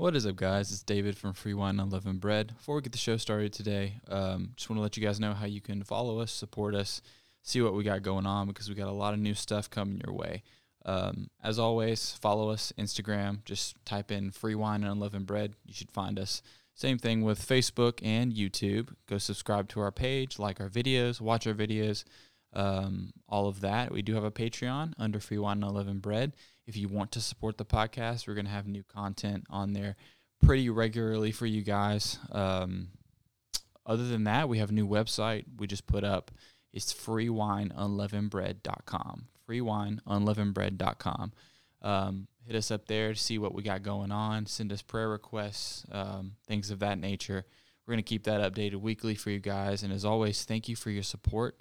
What is up, guys? It's David from Free Wine and Unleavened Bread. Before we get the show started today, um, just want to let you guys know how you can follow us, support us, see what we got going on because we got a lot of new stuff coming your way. Um, as always, follow us Instagram. Just type in Free Wine and Unleavened Bread. You should find us. Same thing with Facebook and YouTube. Go subscribe to our page, like our videos, watch our videos, um, all of that. We do have a Patreon under Free Wine and Unleavened Bread. If you want to support the podcast, we're going to have new content on there pretty regularly for you guys. Um, other than that, we have a new website we just put up. It's freewineunleavenedbread.com. Freewineunleavenedbread.com. Um, hit us up there to see what we got going on. Send us prayer requests, um, things of that nature. We're going to keep that updated weekly for you guys. And as always, thank you for your support.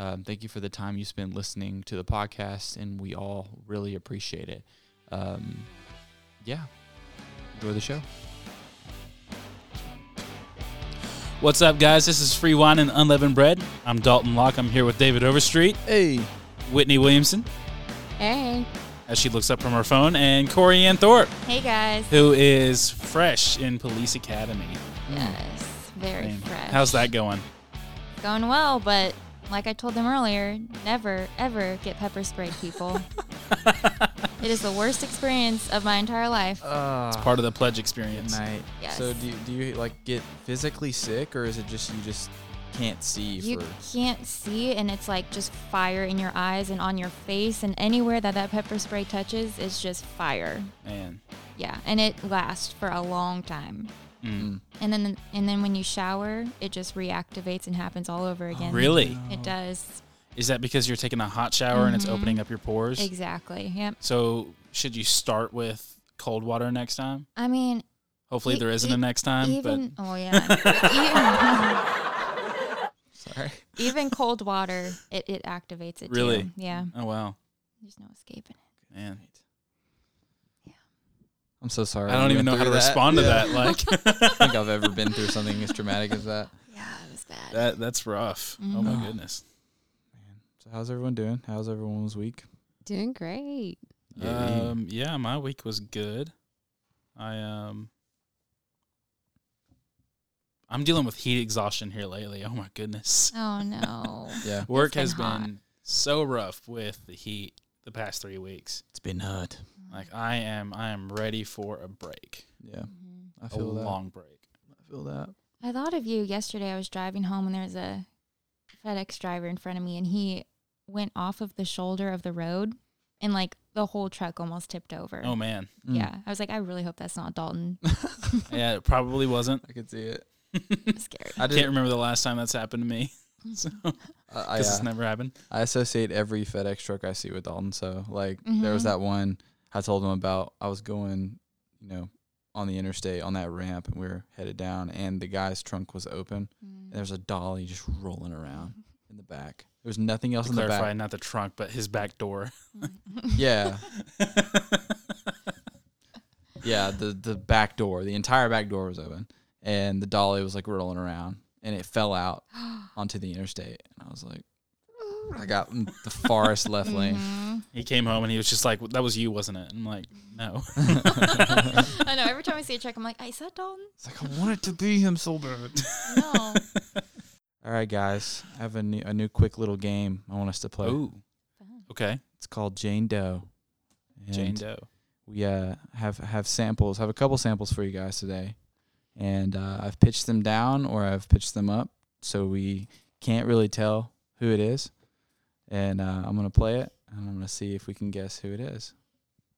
Um, thank you for the time you spend listening to the podcast, and we all really appreciate it. Um, yeah, enjoy the show. What's up, guys? This is Free Wine and Unleavened Bread. I'm Dalton Locke. I'm here with David Overstreet, Hey, Whitney Williamson, Hey. as she looks up from her phone, and Corianne Thorpe, Hey guys. who is fresh in Police Academy. Yes. Very Man, fresh. How's that going? going well, but like I told them earlier, never ever get pepper sprayed, people. it is the worst experience of my entire life. uh, Part of the pledge experience. night. Yes. So do you, do you like get physically sick, or is it just you just can't see you for? can't see and it's like just fire in your eyes and on your face and anywhere that that pepper spray touches is just fire. Man. Yeah, and it lasts for a long time. Mm. And then and then when you shower, it just reactivates and happens all over again. Really? It does. Is that because you're taking a hot shower and it's Mhm. opening up your pores? Exactly. Yep. So, should you start with cold water next time? I mean, Hopefully, E- there isn't e- a next time. even oh yeah, Sorry. even, even cold water, it, it activates it Really? too. Yeah, oh wow, there's no escaping it. man. I'm so sorry. I don't even know how to through respond to Yeah. that. Like I think I've ever been through something as traumatic as that. Yeah, it was bad. that. That's rough. Oh my goodness. Man. So how's everyone doing? How's everyone's week? Doing great. Um, yeah, my week was good. I um, I'm dealing with heat exhaustion here lately. Oh my goodness, oh no. yeah, work been has hot. been so rough with the heat the past three weeks. it's been hot. Like I am, I am ready for a break, Yeah, Mhm. I a feel that. long break. I feel that. I thought of you yesterday. I was driving home and there was a FedEx driver in front of me, and he went off of the shoulder of the road, and like the whole truck almost tipped over. Oh man, Mm. Yeah, I was like, I really hope that's not Dalton. yeah, it probably wasn't. I could see it. It's scary. I I did. can't remember the last time that's happened to me. So, I, because I, it's uh, never happened. I associate every FedEx truck I see with Dalton. So like there was Mhm. that one I told him about. I was going, you know, on the interstate on that ramp, and we were headed down, and the guy's trunk was open. Mm. And there was a dolly just rolling around in the back. There was nothing else To in the clarify, back. not the trunk, but his back door. Mm. Yeah, yeah. The the back door, the entire back door was open, and the dolly was like rolling around, and it fell out onto the interstate. And I was like, I got in the farthest left lane. Mhm. he came home and he was just like, "That was you, wasn't it?" And I'm like, "No." I know. Every time I see a truck, I'm like, is that Dalton? It's like I wanted to be him so bad. No. All right, guys, I have a new, a new quick little game I want us to play. Ooh. Okay. It's called Jane Doe. Jane Doe. We uh, have have samples. Have a couple samples for you guys today, and uh, I've pitched them down or I've pitched them up, so we can't really tell who it is. And uh, I'm gonna play it, and I'm gonna see if we can guess who it is.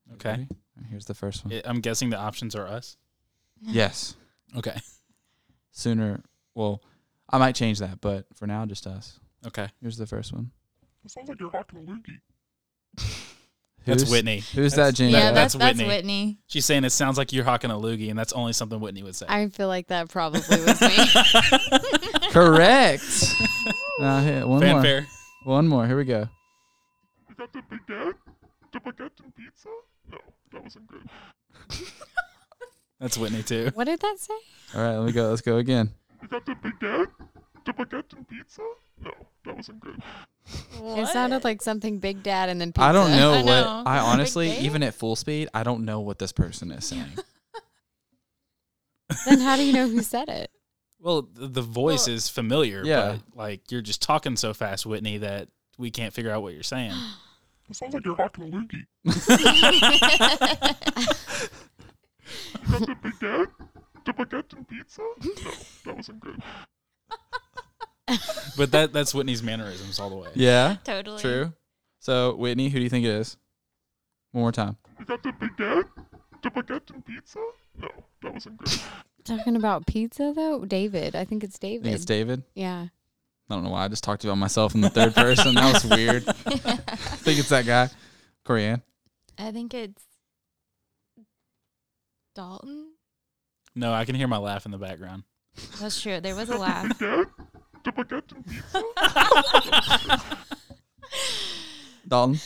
You Okay. ready? Here's the first one. I- I'm guessing the options are us. Yes. Okay. Sooner. Well, I might change that, but for now, just us. Okay. Here's the first one. It sounds like you're hawking a loogie. That's Who's- Whitney. Who's That's- that, Jane? yeah, Doe. that's, that's that's Whitney. Whitney. She's saying it sounds like you're hawking a loogie, and that's only something Whitney would say. I feel like that probably was me. Correct. now, here, one Fanfare. more. One more. Here we go. You got the Big Dad? The baguette and pizza? No, that wasn't good. That's Whitney too. what did that say? All right, let me go. Let's go again. You got the Big Dad? The baguette and pizza? No, that wasn't good. It sounded like something Big Dad and then pizza. I don't know I what. know. I honestly, Dave? even at full speed, I don't know what this person is saying. Then how do you know who said it? Well, the, the voice is familiar, yeah. but like you're just talking so fast, Whitney, that we can't figure out what you're saying. It sounds like you're hawking a loogie. You got the Big Dad? The baguette and pizza? No, that wasn't good. But that that's Whitney's mannerisms all the way. Yeah, totally. true. So Whitney, who do you think it is? One more time. You got the Big Dad? The baguette and pizza? No, that wasn't good. Talking about pizza though, David. I think it's David. think it's David. Yeah. I don't know why I just talked about myself in the third person. That was weird. I think it's that guy, Corianne. I think it's Dalton. No, I can hear my laugh in the background. That's true. There was a laugh. Dad? The baguette and pizza? Dalton,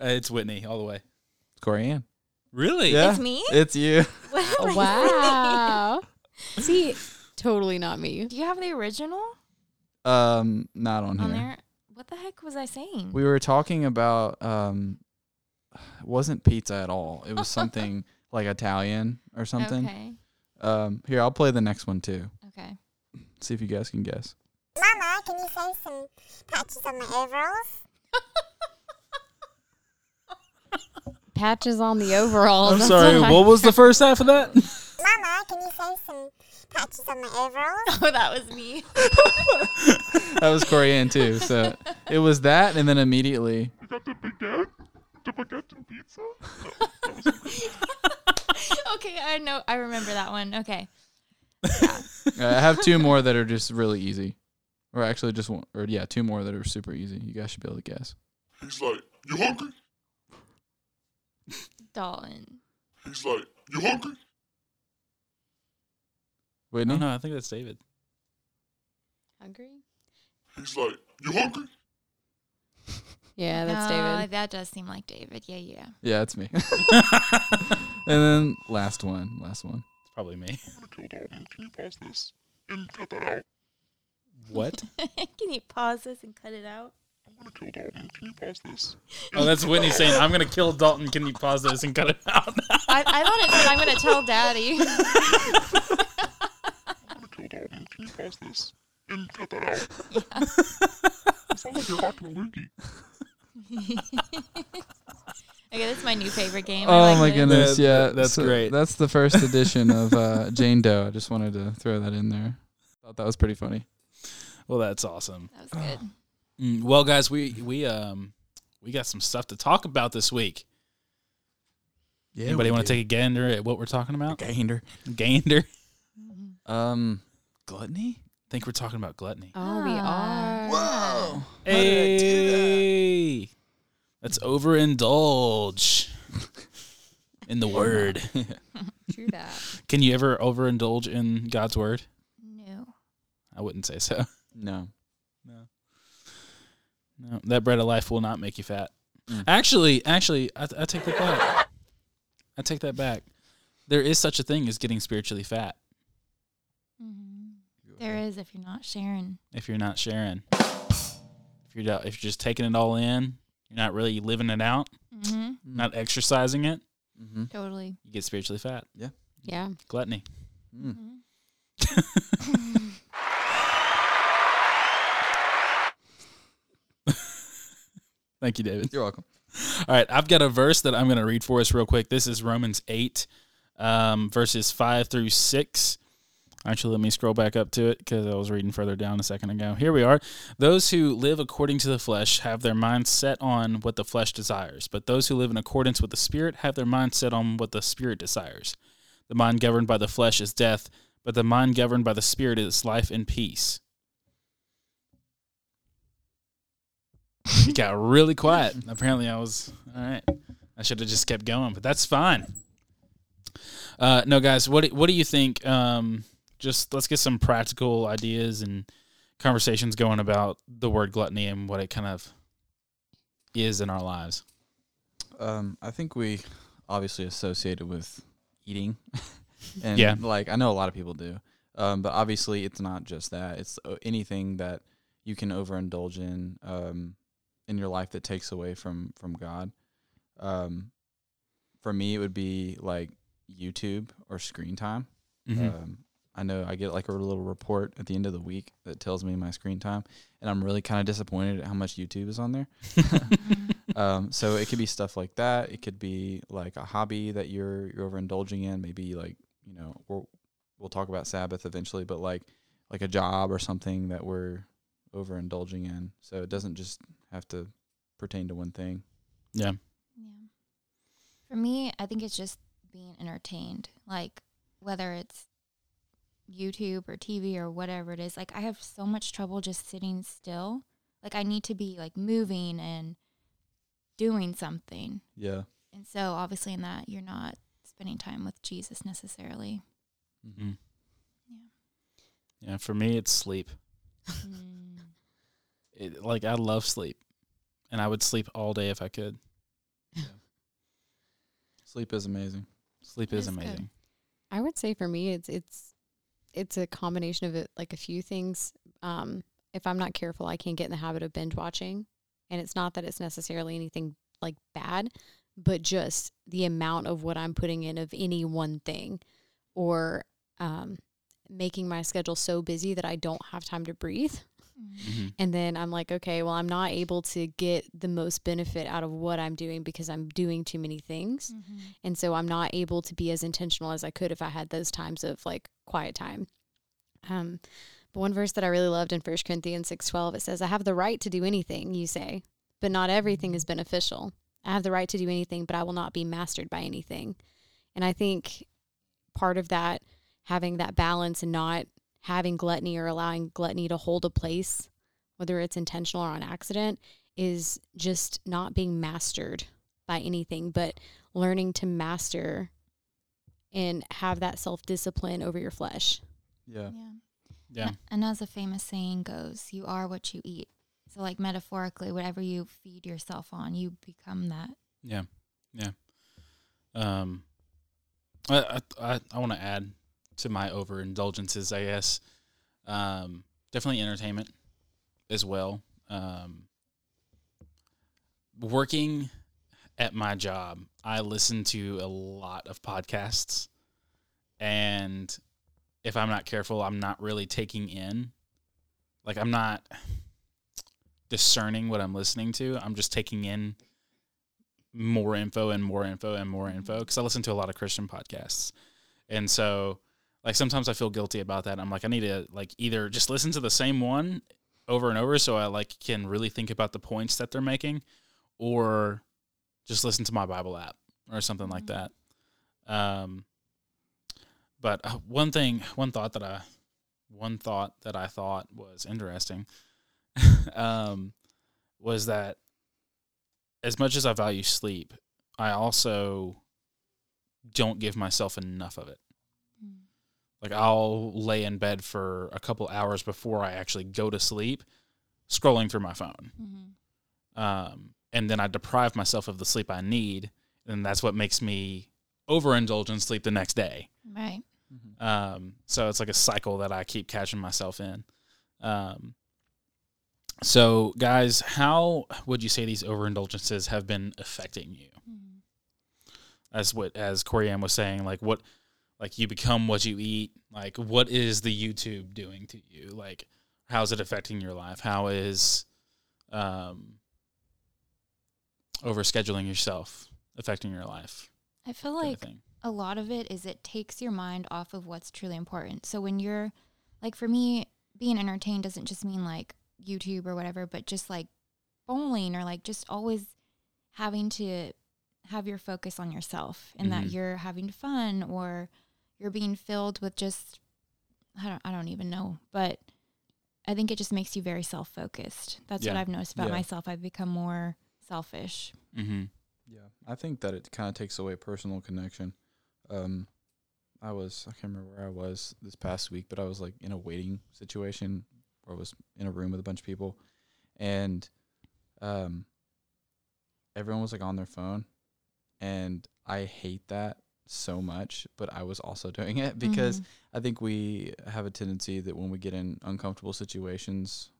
Uh, it's Whitney all the way. It's Corianne. Really? Yeah, It's me. It's you. Wow. See, totally not me. Do you have the original Um, not on, on here. there? What the heck was I saying? We were talking about um, it wasn't pizza at all. It was something like Italian or something. Okay. Um, here I'll play the next one too. Okay. See if you guys can guess. Mama, can you say some patches on my overalls? Patches on the overalls. I'm That's sorry. what I- was the first half of that? Mama, can you say some patches on my overalls? Oh, that was me. That was Corianne too. So it was that, and then immediately You got the Big Dad? The baguette and pizza? No, that wasn't good. okay, I know. I remember that one. Okay. uh, I have two more that are just really easy, or actually just one, or yeah, two more that are super easy. You guys should be able to guess. He's like, you hungry? Dalton. He's like, you hungry? Wait, no, no, I think that's David. Hungry? He's like, you hungry? Yeah, that's Uh, David. That does seem like David. Yeah, yeah. yeah, it's me. and then last one, last one. It's probably me. I'm gonna kill Dalton. Can you pause this and cut that out? What? Can you pause this and cut it out? I'm gonna kill Dalton. Can you pause this? Oh, that's Whitney saying, "I'm gonna kill Dalton." Can you pause this and cut it out? I, I thought it said I'm gonna tell Daddy. I'm gonna kill Dalton. Can you pause this and cut that out? It sounds like you're hawking a loogie. okay, this is my new favorite game. I Oh like my this. goodness, That- yeah, that's great. That's the first edition of uh, Jane Doe. I just wanted to throw that in there. Thought that was pretty funny. well, that's awesome. That was good. Mm, well, guys, we we um we got some stuff to talk about this week. Yeah, Anybody want to take a gander at what we're talking about? gander? Gander. Um, gluttony. think we're talking about gluttony. Oh, we Ah. are. Whoa! Hey, let's overindulge in the word. True that. Can you ever overindulge in God's word? No. I wouldn't say so. No. No. No, that bread of life will not make you fat. Mm. Actually, actually, I, I take that back. I take that back. There is such a thing as getting spiritually fat Mm-hmm. There is if you're not sharing. if you're not sharing. If you're not, if you're just taking it all in, you're not really living it out, Mm-hmm. not exercising it. Mm-hmm. Totally. You get spiritually fat. Yeah. Yeah. Gluttony. Mm. Thank you, David. You're welcome. All right, I've got a verse that I'm going to read for us real quick. This is Romans 8, um, verses 5 through 6. Actually, let me scroll back up to it because I was reading further down a second ago. Here we are. Those who live according to the flesh have their minds set on what the flesh desires, but those who live in accordance with the Spirit have their mind set on what the Spirit desires. The mind governed by the flesh is death, but the mind governed by the Spirit is life and peace. It got really quiet. Apparently, I was all right. I should have just kept going, but that's fine. Uh, no, guys, what do- what do you think? Um, just let's get some practical ideas and conversations going about the word gluttony and what it kind of is in our lives. Um, I think we obviously associate it with eating, and Yeah. like I know a lot of people do. Um, but obviously it's not just that. It's uh, anything that you can overindulge in um, in your life that takes away from from God. Um, for me, it would be like YouTube or screen time. Mhm. Um, I know I get like a little report at the end of the week that tells me my screen time, and I'm really kind of disappointed at how much YouTube is on there. um, so it could be stuff like that. It could be like a hobby that you're you're overindulging in. Maybe like you know we'll we'll talk about Sabbath eventually, but like like a job or something that we're overindulging in. So it doesn't just have to pertain to one thing. yeah. Yeah. For me, I think it's just being entertained. Like whether it's YouTube or TV or whatever it is. Like I have so much trouble just sitting still. Like I need to be like moving and doing something. Yeah. And so obviously in that you're not spending time with Jesus necessarily. Mm-hmm. Yeah. Yeah. For me, it's sleep. Mm. It, like I love sleep, and I would sleep all day if I could. Sleep is amazing. Sleep It is is good. amazing. I would say for me, it's it's it's a combination of it, like a few things. Um, if I'm not careful, I can get in the habit of binge watching, and it's not that it's necessarily anything like bad, but just the amount of what I'm putting in of any one thing, or um, making my schedule so busy that I don't have time to breathe. Mm. Mm-hmm. And then I'm like, okay, well, I'm not able to get the most benefit out of what I'm doing because I'm doing too many things. Mhm. And so I'm not able to be as intentional as I could if I had those times of like quiet time. Um, but one verse that I really loved in 1 Corinthians 6:12 it says, "I have the right to do anything you say, but not everything is beneficial. I have the right to do anything, but I will not be mastered by anything." And I think part of that having that balance and not having gluttony or allowing gluttony to hold a place, whether it's intentional or on accident, is just not being mastered by anything, but learning to master and have that self discipline over your flesh. Yeah. Yeah. Yeah. And- And as a famous saying goes, you are what you eat. So like metaphorically, whatever you feed yourself on, you become that. Yeah, yeah. Um, I I I, I want to add to my overindulgences, I guess. Um, definitely entertainment as well. Um, working at my job, I listen to a lot of podcasts, and if I'm not careful, I'm not really taking in. Like I'm not discerning what I'm listening to. I'm just taking in more info and more info and more info because I listen to a lot of Christian podcasts, and so like sometimes I feel guilty about that. I'm like I need to like either just listen to the same one over and over so I like can really think about the points that they're making, or just listen to my Bible app or something like that. Um, but uh, one thing, one thought that I, one thought that I thought was interesting, um, was that as much as I value sleep, I also don't give myself enough of it. Like I'll lay in bed for a couple hours before I actually go to sleep, scrolling through my phone, Mm-hmm. um, and then I deprive myself of the sleep I need, and that's what makes me overindulge in sleep the next day. Right. Um, so it's like a cycle that I keep catching myself in. Um, so, guys, how would you say these overindulgences have been affecting you? Mm-hmm. As what as Corianne was saying, like what, like you become what you eat. Like what is the YouTube doing to you? Like how's it affecting your life? How is, um, overscheduling yourself affecting your life? I feel like a lot of it is it takes your mind off of what's truly important. So when you're like for me, being entertained doesn't just mean like YouTube or whatever, but just like bowling or like just always having to have your focus on yourself and that Mhm. you're having fun or you're being filled with just I don't I don't even know, but I think it just makes you very self-focused. That's what I've noticed about Yeah. myself. I've become more selfish. Mm-hmm. Yeah, I think that it kind of takes away personal connection. Um, I was I can't remember where I was this past week, but I was like in a waiting situation where I was in a room with a bunch of people, and um, everyone was like on their phone, and I hate that so much. But I was also doing it because Mhm. I think we have a tendency that when we get in uncomfortable situations,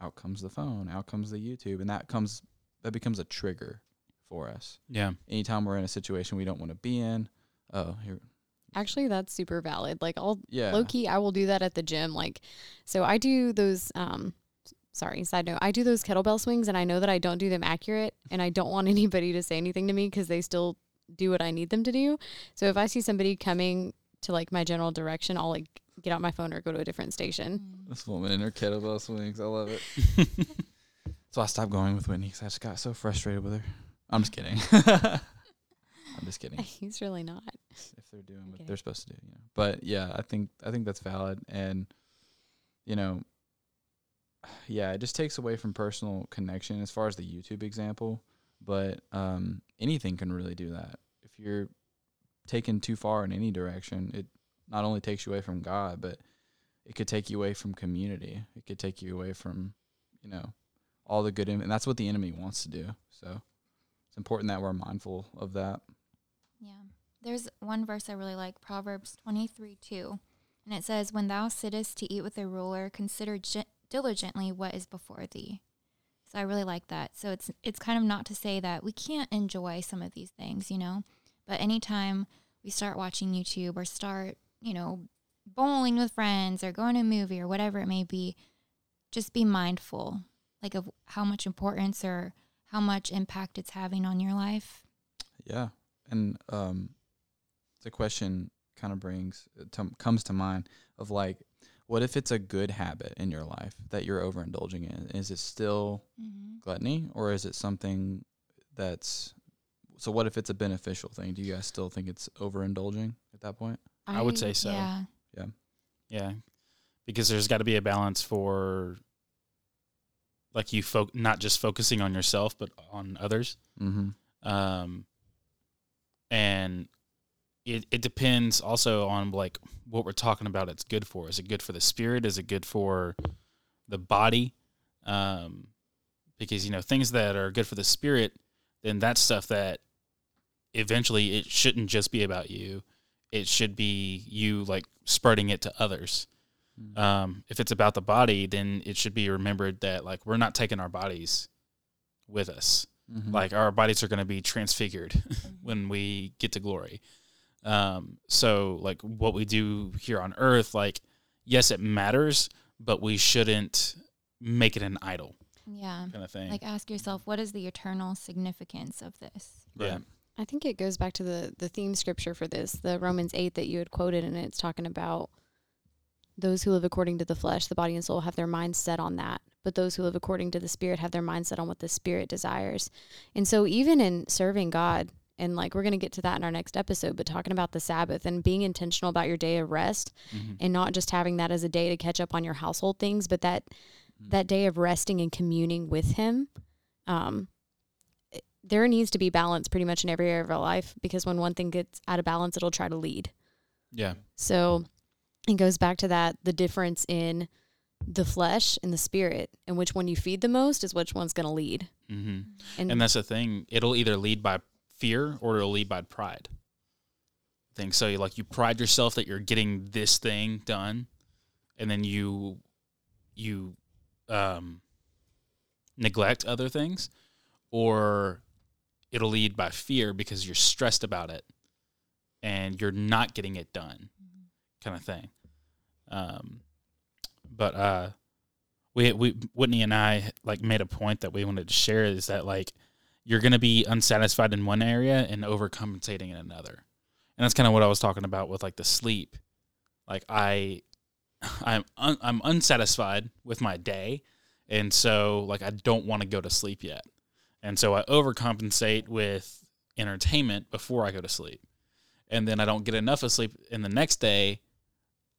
out comes the phone, out comes the YouTube, and that comes that becomes a trigger for us. Yeah. Anytime we're in a situation we don't want to be in, oh here Actually, that's super valid. Like I'll Yeah. low key, I will do that at the gym. Like, so I do those. Um, sorry, side note. I do those kettlebell swings, and I know that I don't do them accurate, and I don't want anybody to say anything to me because they still do what I need them to do. So if I see somebody coming to like my general direction, I'll like get out my phone or go to a different station. Mm. This woman in her kettlebell swings. I love it. so I stopped going with Whitney because I just got so frustrated with her. I'm just kidding. I'm just kidding. He's really not. if they're doing what kidding. they're supposed to do, you know. But yeah, I think I think that's valid and you know yeah, it just takes away from personal connection as far as the YouTube example, but um anything can really do that. If you're taken too far in any direction, it not only takes you away from God, but it could take you away from community. It could take you away from, you know, all the good in, and that's what the enemy wants to do. So it's important that we're mindful of that. Yeah. There's one verse I really like, Proverbs 23 2. And it says, When thou sittest to eat with a ruler, consider ge- diligently what is before thee. So I really like that. So it's it's kind of not to say that we can't enjoy some of these things, you know, but anytime we start watching YouTube or start, you know, bowling with friends or going to a movie or whatever it may be, just be mindful, like of how much importance or how much impact it's having on your life. Yeah, and um, the question kind of brings to, comes to mind of like, what if it's a good habit in your life that you're overindulging in? Is it still Mm-hmm. gluttony, or is it something that's so? What if it's a beneficial thing? Do you guys still think it's overindulging at that point? I would say so. Yeah. Yeah, because there's got to be a balance for like you fo- not just focusing on yourself but on others. Mm-hmm. Um, and it it depends also on like what we're talking about. It's good for. Is it good for the spirit? Is it good for the body? Um, because you know things that are good for the spirit, then that's stuff that eventually it shouldn't just be about you. It should be you like spreading it to others. Um, if it's about the body, then it should be remembered that like we're not taking our bodies with us. Mhm. Like our bodies are going to be transfigured when we get to glory. Um, so like what we do here on earth, like yes, it matters, but we shouldn't make it an idol Yeah. kind of thing. Like ask yourself, what is the eternal significance of this? yeah, Right. I think it goes back to the the theme scripture for this, the Romans 8 that you had quoted and it's talking about those who live according to the flesh, the body and soul have their minds set on that, but those who live according to the spirit have their mind set on what the spirit desires. And so even in serving God and like we're going to get to that in our next episode, but talking about the Sabbath and being intentional about your day of rest Mhm. and not just having that as a day to catch up on your household things, but that that day of resting and communing with him um it- there needs to be balance pretty much in every area of our life because when one thing gets out of balance it'll try to lead yeah, so it goes back to that the difference in the flesh and the spirit and which one you feed the most is which one's going to lead hmm and, and that's the thing. It'll either lead by fear or it'll lead by pride. Thing so you like you pride yourself that you're getting this thing done, and then you you um, neglect other things, or it'll lead by fear because you're stressed about it and you're not getting it done, kind of thing. Um, but uh, we we Whitney and I like made a point that we wanted to share is that like you're going to be unsatisfied in one area and overcompensating in another. And that's kind of what I was talking about with like the sleep. Like I I'm un, I'm unsatisfied with my day and so like I don't want to go to sleep yet. And so I overcompensate with entertainment before I go to sleep. And then I don't get enough of sleep and the next day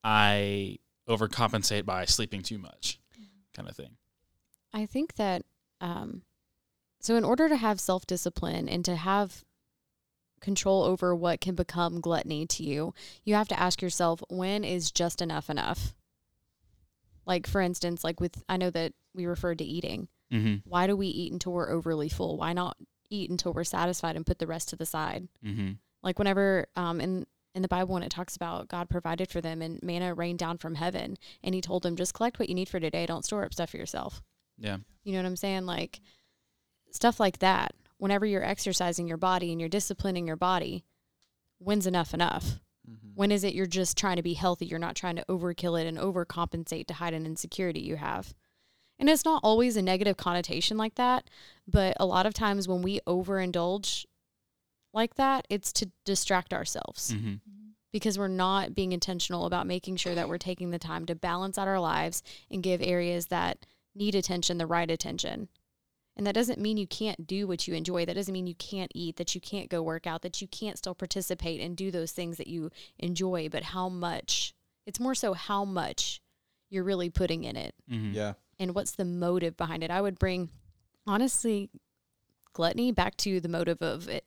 I overcompensate by sleeping too much kind of thing. I think that um, so in order to have self discipline and to have control over what can become gluttony to you, you have to ask yourself when is just enough enough. Like for instance, like with I know that we referred to eating. Mhm. Why do we eat until we're overly full? Why not eat until we're satisfied and put the rest to the side? Mhm. Like whenever um in in the Bible when it talks about God provided for them and manna rained down from heaven and he told them just collect what you need for today, don't store up stuff for yourself. Yeah. You know what I'm saying? Like stuff like that. Whenever you're exercising your body and you're disciplining your body, when's enough enough? Mhm. When is it you're just trying to be healthy? You're not trying to overkill it and overcompensate to hide an insecurity you have. And it's not always a negative connotation like that, but a lot of times when we overindulge like that, it's to distract ourselves Mm-hmm. because we're not being intentional about making sure that we're taking the time to balance out our lives and give areas that need attention the right attention. And that doesn't mean you can't do what you enjoy. That doesn't mean you can't eat, that you can't go work out, that you can't still participate and do those things that you enjoy, but how much. It's more so how much you're really putting in it Mm-hmm. Yeah. and what's the motive behind it. I would bring, honestly, gluttony back to the motive of it.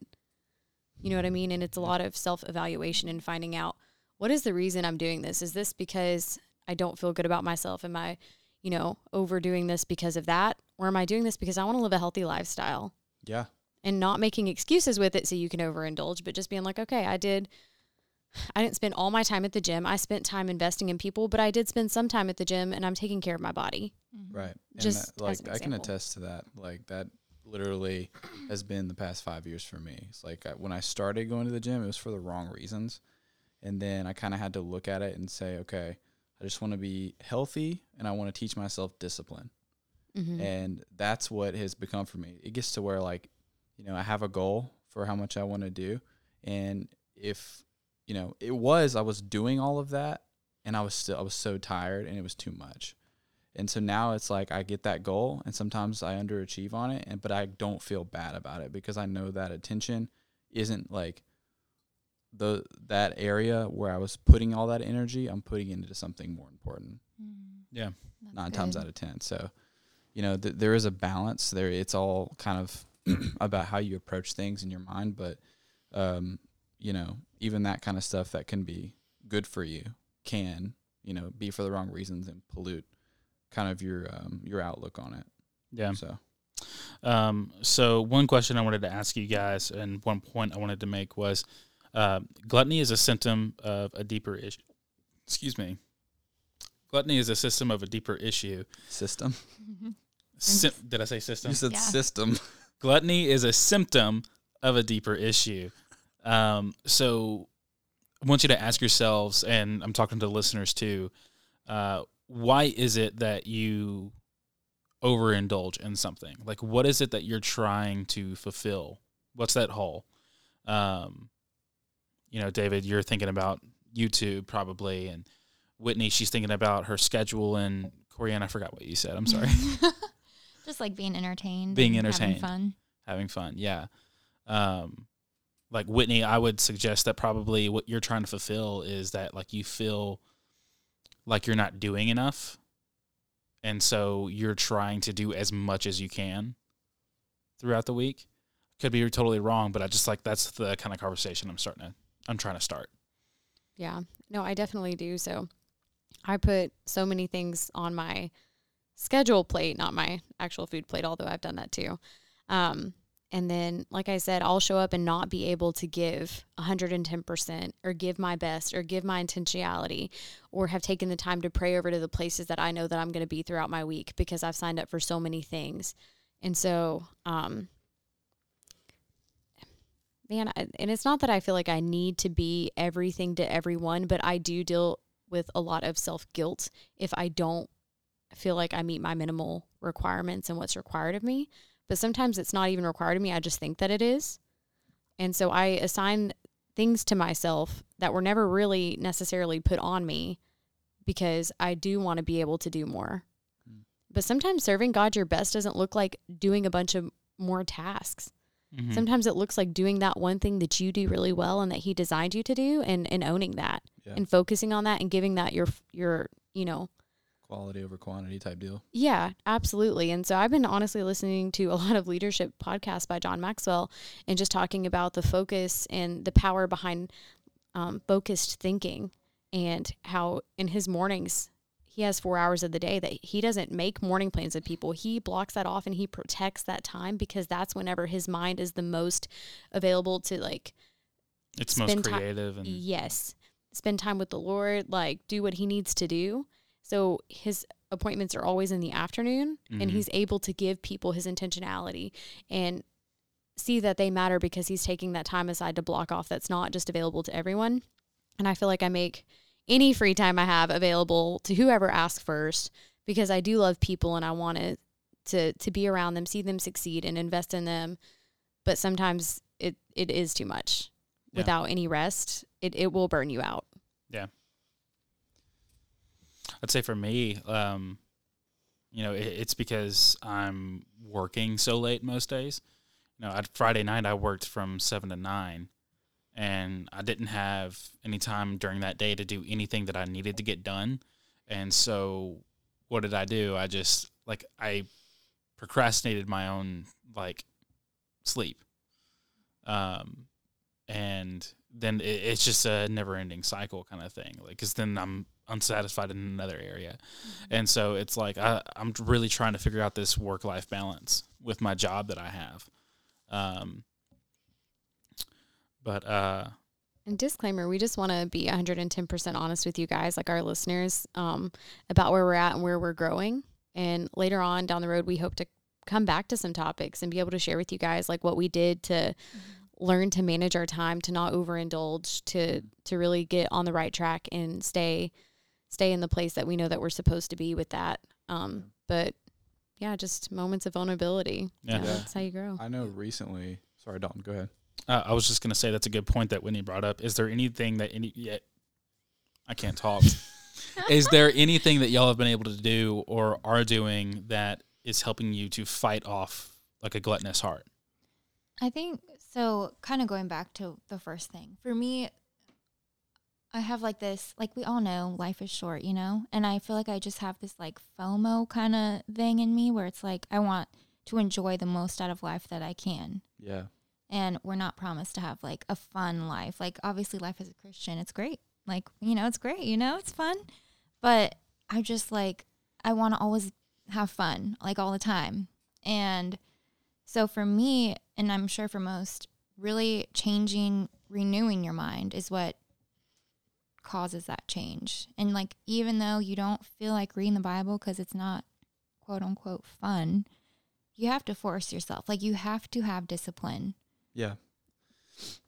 You know what I mean? And it's a lot of self evaluation and finding out what is the reason I'm doing this? Is this because I don't feel good about myself? Am I, you know, overdoing this because of that? Or am I doing this because I want to live a healthy lifestyle? Yeah. and not making excuses with it so you can overindulge, but just being like, okay, I did. I didn't spend all my time at the gym. I spent time investing in people, but I did spend some time at the gym and I'm taking care of my body. Mm-hmm. Right. And Just that, as like an I can attest to that. Like that literally has been the past 5 years for me. It's like I, when I started going to the gym, it was for the wrong reasons. And then I kind of had to look at it and say, okay, I just want to be healthy and I want to teach myself discipline. Mm-hmm. And that's what has become for me. It gets to where like, you know, I have a goal for how much I want to do. And if, you know, it was I was doing all of that and I was still I was so tired and it was too much. And so now it's like I get that goal and sometimes I underachieve on it and but I don't feel bad about it because I know that attention isn't like the that area where I was putting all that energy, I'm putting it into something more important Yeah. nine times out of ten. So, you know, th- there is a balance there. It's all kind of about how you approach things in your mind, but um, you know, even that kind of stuff that can be good for you can, you know, be for the wrong reasons and pollute kind of your um, your outlook on it. Yeah. So, Um, so one question I wanted to ask you guys, and one point I wanted to make was, uh, gluttony is a symptom of a deeper issue. Excuse me. Gluttony is a system of a deeper issue. system. Sim- did I say system? You said Yeah. system. Gluttony is a symptom of a deeper issue. Um, so I want you to ask yourselves, and I'm talking to the listeners too, uh, why is it that you overindulge in something? Like, what is it that you're trying to fulfill? What's that hole? Um, you know, David, you're thinking about YouTube probably, and Whitney, she's thinking about her schedule, and Corianne, I forgot what you said. I'm sorry. Just like being entertained. Being entertained. Having fun. having fun. Yeah. Um, like Whitney, I would suggest that probably what you're trying to fulfill is that like you feel like you're not doing enough. And so you're trying to do as much as you can throughout the week. Could be totally wrong, but I just like that's the kind of conversation I'm starting to I'm trying to start. Yeah. No, I definitely do. So I put so many things on my schedule plate, not my actual food plate, although I've done that too. Um, and then, like I said, I'll show up and not be able to give 110% or give my best or give my intentionality or have taken the time to pray over to the places that I know that I'm going to be throughout my week because I've signed up for so many things. And so, um, man, I, and it's not that I feel like I need to be everything to everyone, but I do deal with a lot of self guilt if I don't feel like I meet my minimal requirements and what's required of me. But sometimes it's not even required of me. I just think that it is. And so I assign things to myself that were never really necessarily put on me because I do want to be able to do more. Mm. But sometimes serving God your best doesn't look like doing a bunch of more tasks. Mhm. Sometimes it looks like doing that one thing that you do really well and that he designed you to do and, and owning that Yeah. and focusing on that and giving that your your you know Quality over quantity type deal. yeah absolutely and so i've been honestly listening to a lot of leadership podcasts by john maxwell and just talking about the focus and the power behind um, focused thinking and how in his mornings he has four hours of the day that he doesn't make morning plans with people he blocks that off and he protects that time because that's whenever his mind is the most available to like it's most spend ti- creative and Yes. Spend time with the Lord, like do what he needs to do. So his appointments are always in the afternoon Mhm. and he's able to give people his intentionality and see that they matter because he's taking that time aside to block off that's not just available to everyone. And I feel like I make any free time I have available to whoever asks first because I do love people and I want to to to be around them, see them succeed and invest in them. But sometimes it it is too much. Yeah. Without any rest, it it will burn you out. Yeah. I'd say for me, um, you know, it, it's because I'm working so late most days. You know, at Friday night I worked from seven to nine, and I didn't have any time during that day to do anything that I needed to get done. And so, what did I do? I just like I procrastinated my own like sleep, um, and then it, it's just a never-ending cycle kind of thing. Like, because then I'm unsatisfied in another area. And so it's like I, I'm really trying to figure out this work life balance with my job that I have. Um, but uh, And disclaimer, we just want to be 110% honest with you guys, like our listeners, um, about where we're at and where we're growing. And later on down the road, we hope to come back to some topics and be able to share with you guys like what we did to learn to manage our time, to not overindulge, to to really get on the right track and stay stay in the place that we know that we're supposed to be with that. Um, but yeah, just moments of vulnerability. Yeah. Yeah, Yeah. that's how you grow. I know recently. Sorry, Dalton. Go ahead. Uh, I was just gonna say that's a good point that Whitney brought up. Is there anything that any yeah, I can't talk. is there anything that y'all have been able to do or are doing that is helping you to fight off like a gluttonous heart? I think so. Kind of going back to the first thing for me, I have like this, like we all know, life is short, you know, and I feel like I just have this like FOMO kind of thing in me where it's like I want to enjoy the most out of life that I can. Yeah. And we're not promised to have like a fun life. Like obviously life as a Christian, it's great. Like, you know, it's great, you know, it's fun. But I just like I want to always have fun like all the time. And so for me, and I'm sure for most, really changing, renewing your mind is what causes that change. And like even though you don't feel like reading the Bible cuz it's not quote unquote fun, you have to force yourself. Like you have to have discipline. Yeah.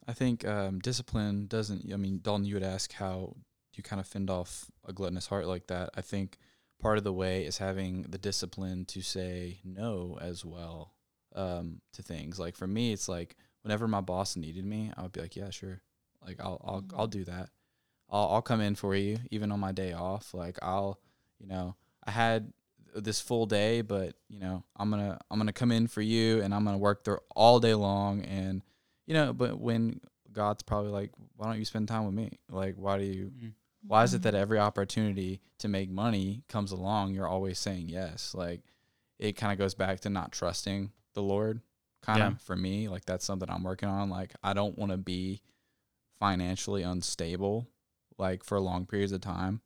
I think um, discipline doesn't. I mean, Dalton, you would ask how you kind of fend off a gluttonous heart like that. I think part of the way is having the discipline to say no as well um, to things. Like for me, it's like whenever my boss needed me, I would be like, yeah, sure. Like I'll I'll I'll do that. I'll I'll come in for you even on my day off. Like I'll, you know, I had this full day, but you know, I'm gonna I'm gonna come in for you, and I'm gonna work there all day long, and you know, but when God's probably like, why don't you spend time with me? Like, why do you? Mm-hmm. Why is it that mm-hmm. every opportunity to make money comes along, you're always saying yes? Like, it kind of goes back to not trusting the Lord. Kind of Yeah. for me, like that's something I'm working on. Like, I don't want to be financially unstable, like for long periods of time,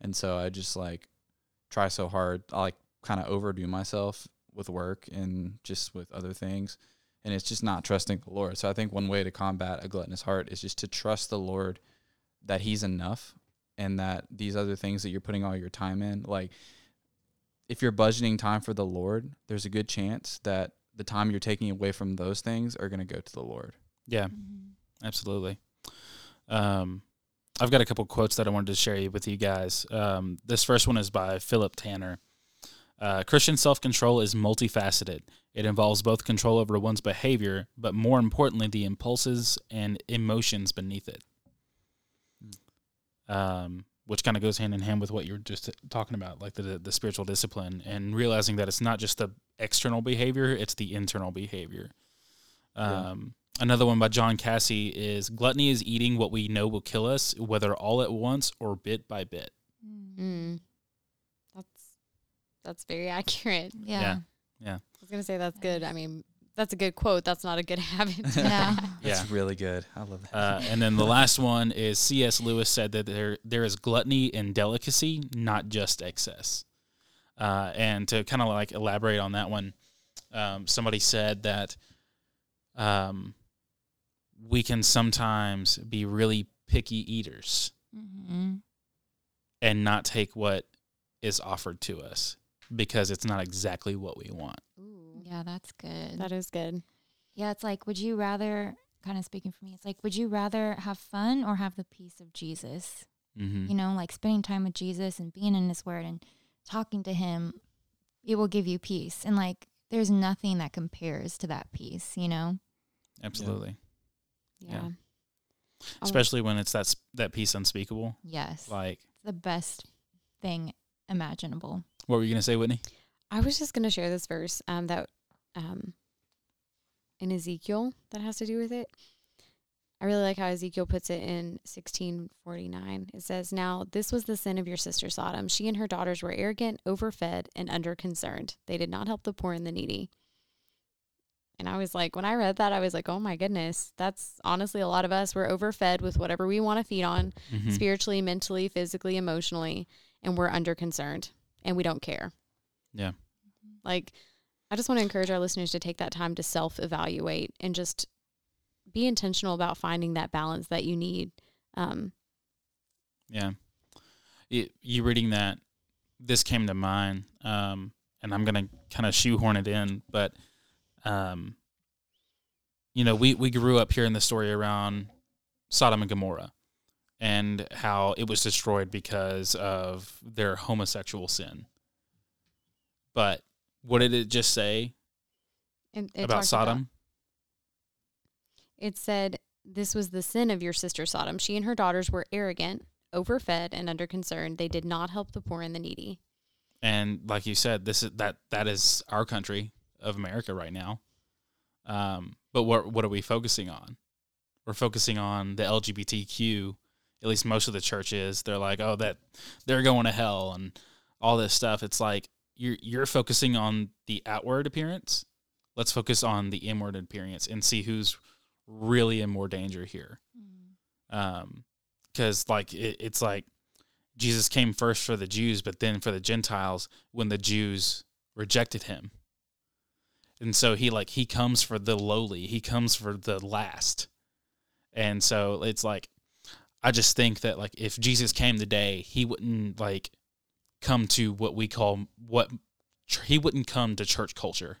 and so I just like try so hard. I like kind of overdo myself with work and just with other things. And it's just not trusting the Lord. So I think one way to combat a gluttonous heart is just to trust the Lord that He's enough and that these other things that you're putting all your time in, like if you're budgeting time for the Lord, there's a good chance that the time you're taking away from those things are going to go to the Lord. Yeah, absolutely. Um, I've got a couple quotes that I wanted to share with you guys. Um, this first one is by Philip Tanner. Uh, Christian self control is multifaceted. It involves both control over one's behavior, but more importantly, the impulses and emotions beneath it. Um, which kind of goes hand in hand with what you were just talking about, like the the spiritual discipline and realizing that it's not just the external behavior; it's the internal behavior. Yeah. Um, Another one by John Cassie is gluttony is eating what we know will kill us, whether all at once or bit by bit. Mm. That's that's very accurate. Yeah. Yeah. I was gonna say that's good. I mean, that's a good quote. That's not a good habit. to Yeah. have. That's really good. I love that. Uh, and then the last one is C.S. Lewis said that there there is gluttony in delicacy, not just excess. Uh, and to kind of like elaborate on that one, um, somebody said that um, we can sometimes be really picky eaters hmm and not take what is offered to us because it's not exactly what we want. Yeah, that's good. that is good. yeah, it's like, would you rather kind of speaking for me. It's like, would you rather have fun or have the peace of Jesus? Mm-hmm. You know, like spending time with Jesus and being in His Word and talking to Him, it will give you peace. And like, there's nothing that compares to that peace. You know. Absolutely. Yeah. Yeah. Oh. Especially when it's that that piece unspeakable. Yes, Like, the best thing imaginable. what were you gonna say, Whitney? I was just going to share this verse um, that um, in Ezekiel that has to do with it. I really like how Ezekiel puts it in 1649. It says, Now this was the sin of your sister Sodom. She and her daughters were arrogant, overfed, and underconcerned. They did not help the poor and the needy. And I was like, when I read that, I was like, oh my goodness, that's honestly a lot of us. We're overfed with whatever we want to feed on, Mhm. spiritually, mentally, physically, emotionally, and we're underconcerned and we don't care. Yeah. Like, I just want to encourage our listeners to take that time to self evaluate and just be intentional about finding that balance that you need. Um, Yeah. It, you reading that, this came to mind, um, and I'm gonna kind of shoehorn it in, but, um, you know, we we grew up hearing the story around Sodom and Gomorrah, and how it was destroyed because of their homosexual sin. But what did it just say and it about Sodom? it said, This was the sin of your sister Sodom. She and her daughters were arrogant, overfed, and underconcerned. They did not help the poor and the needy. and like you said, this is that that is our country of America right now. Um, but what what are we focusing on? We're focusing on the LGBTQ. At least most of the churches. They're like, oh, that they're going to hell and all this stuff. It's like you're you're focusing on the outward appearance. Let's focus on the inward appearance and see who's really in more danger here. Um, because like it, it's like Jesus came first for the Jews, but then for the Gentiles when the Jews rejected him. And so he like he comes for the lowly, he comes for the last. And so it's like I just think that like if Jesus came today, he wouldn't like come to what we call what he wouldn't come to church culture.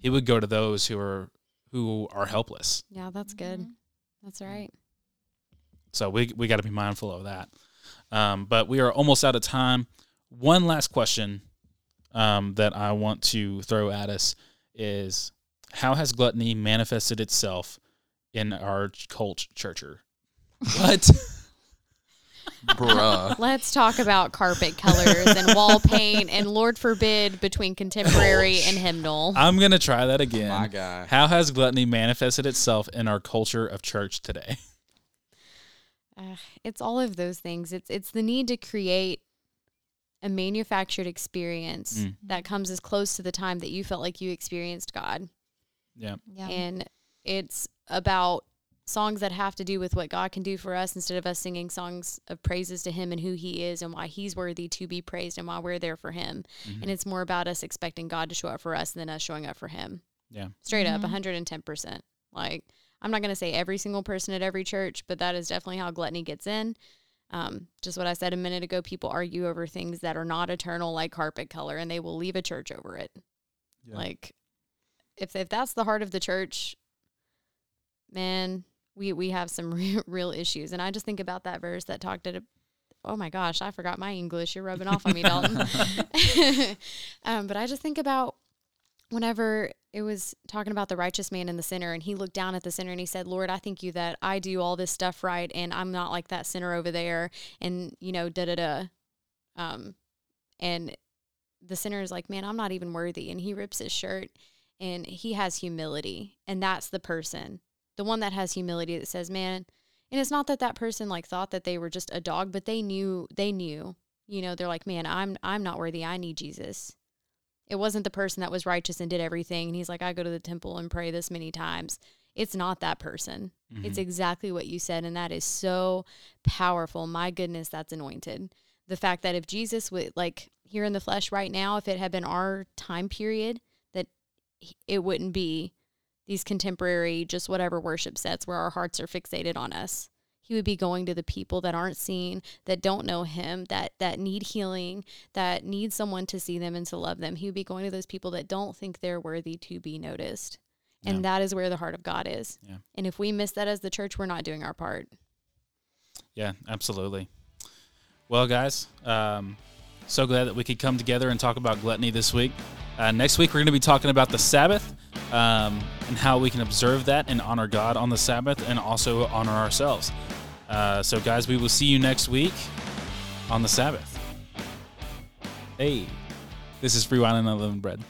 He would go to those who are who are helpless. Yeah, that's good. Mhm. That's right. So we we got to be mindful of that. Um, but we are almost out of time. One last question um, that I want to throw at us is: How has gluttony manifested itself in our cult churcher? What? Bruh. Let's talk about carpet colors and wall paint and Lord forbid between contemporary and hymnal. I'm gonna try that again. My guy. How has gluttony manifested itself in our culture of church today? Uh, it's all of those things. It's it's the need to create a manufactured experience Mm. that comes as close to the time that you felt like you experienced God. Yeah, Yeah. And it's about songs that have to do with what God can do for us instead of us singing songs of praises to him and who he is and why he's worthy to be praised and why we're there for him. Mhm. And it's more about us expecting God to show up for us than us showing up for him. Yeah. Straight up, Mhm. 110%. Like, I'm not going to say every single person at every church, but that is definitely how gluttony gets in. Um, just what I said a minute ago, people argue over things that are not eternal, like carpet color, and they will leave a church over it. Yeah. Like, if if that's the heart of the church, man, we we have some real, real issues. And I just think about that verse that talked at. A, oh my gosh, I forgot my English. You're rubbing off on me, Dalton. um, but I just think about whenever it was talking about the righteous man and the sinner, and he looked down at the sinner and he said, Lord, I thank you that I do all this stuff right and I'm not like that sinner over there. And, you know, da da da. Um, and the sinner is like, man, I'm not even worthy. And he rips his shirt and he has humility. And that's the person, the one that has humility that says, man, and it's not that that person like thought that they were just a dog, but they knew, they knew, you know, they're like, man, I'm, I'm not worthy. I need Jesus. It wasn't the person that was righteous and did everything. And he's like, I go to the temple and pray this many times. It's not that person. It's Mhm. exactly what you said. And that is so powerful. My goodness, that's anointed. The fact that if Jesus would, like, here in the flesh right now, if it had been our time period, that it wouldn't be these contemporary, just whatever worship sets where our hearts are fixated on us. He would be going to the people that aren't seen, that don't know him, that that need healing, that need someone to see them and to love them. He would be going to those people that don't think they're worthy to be noticed. And Yeah. that is where the heart of God is. Yeah. And if we miss that as the church, we're not doing our part. Yeah, absolutely. Well, guys, um, so glad that we could come together and talk about gluttony this week. Uh, next week, we're going to be talking about the Sabbath um, and how we can observe that and honor God on the Sabbath and also honor ourselves. Uh, so, guys, we will see you next week on the Sabbath. Hey, this is Free Wine and Unleavened Bread.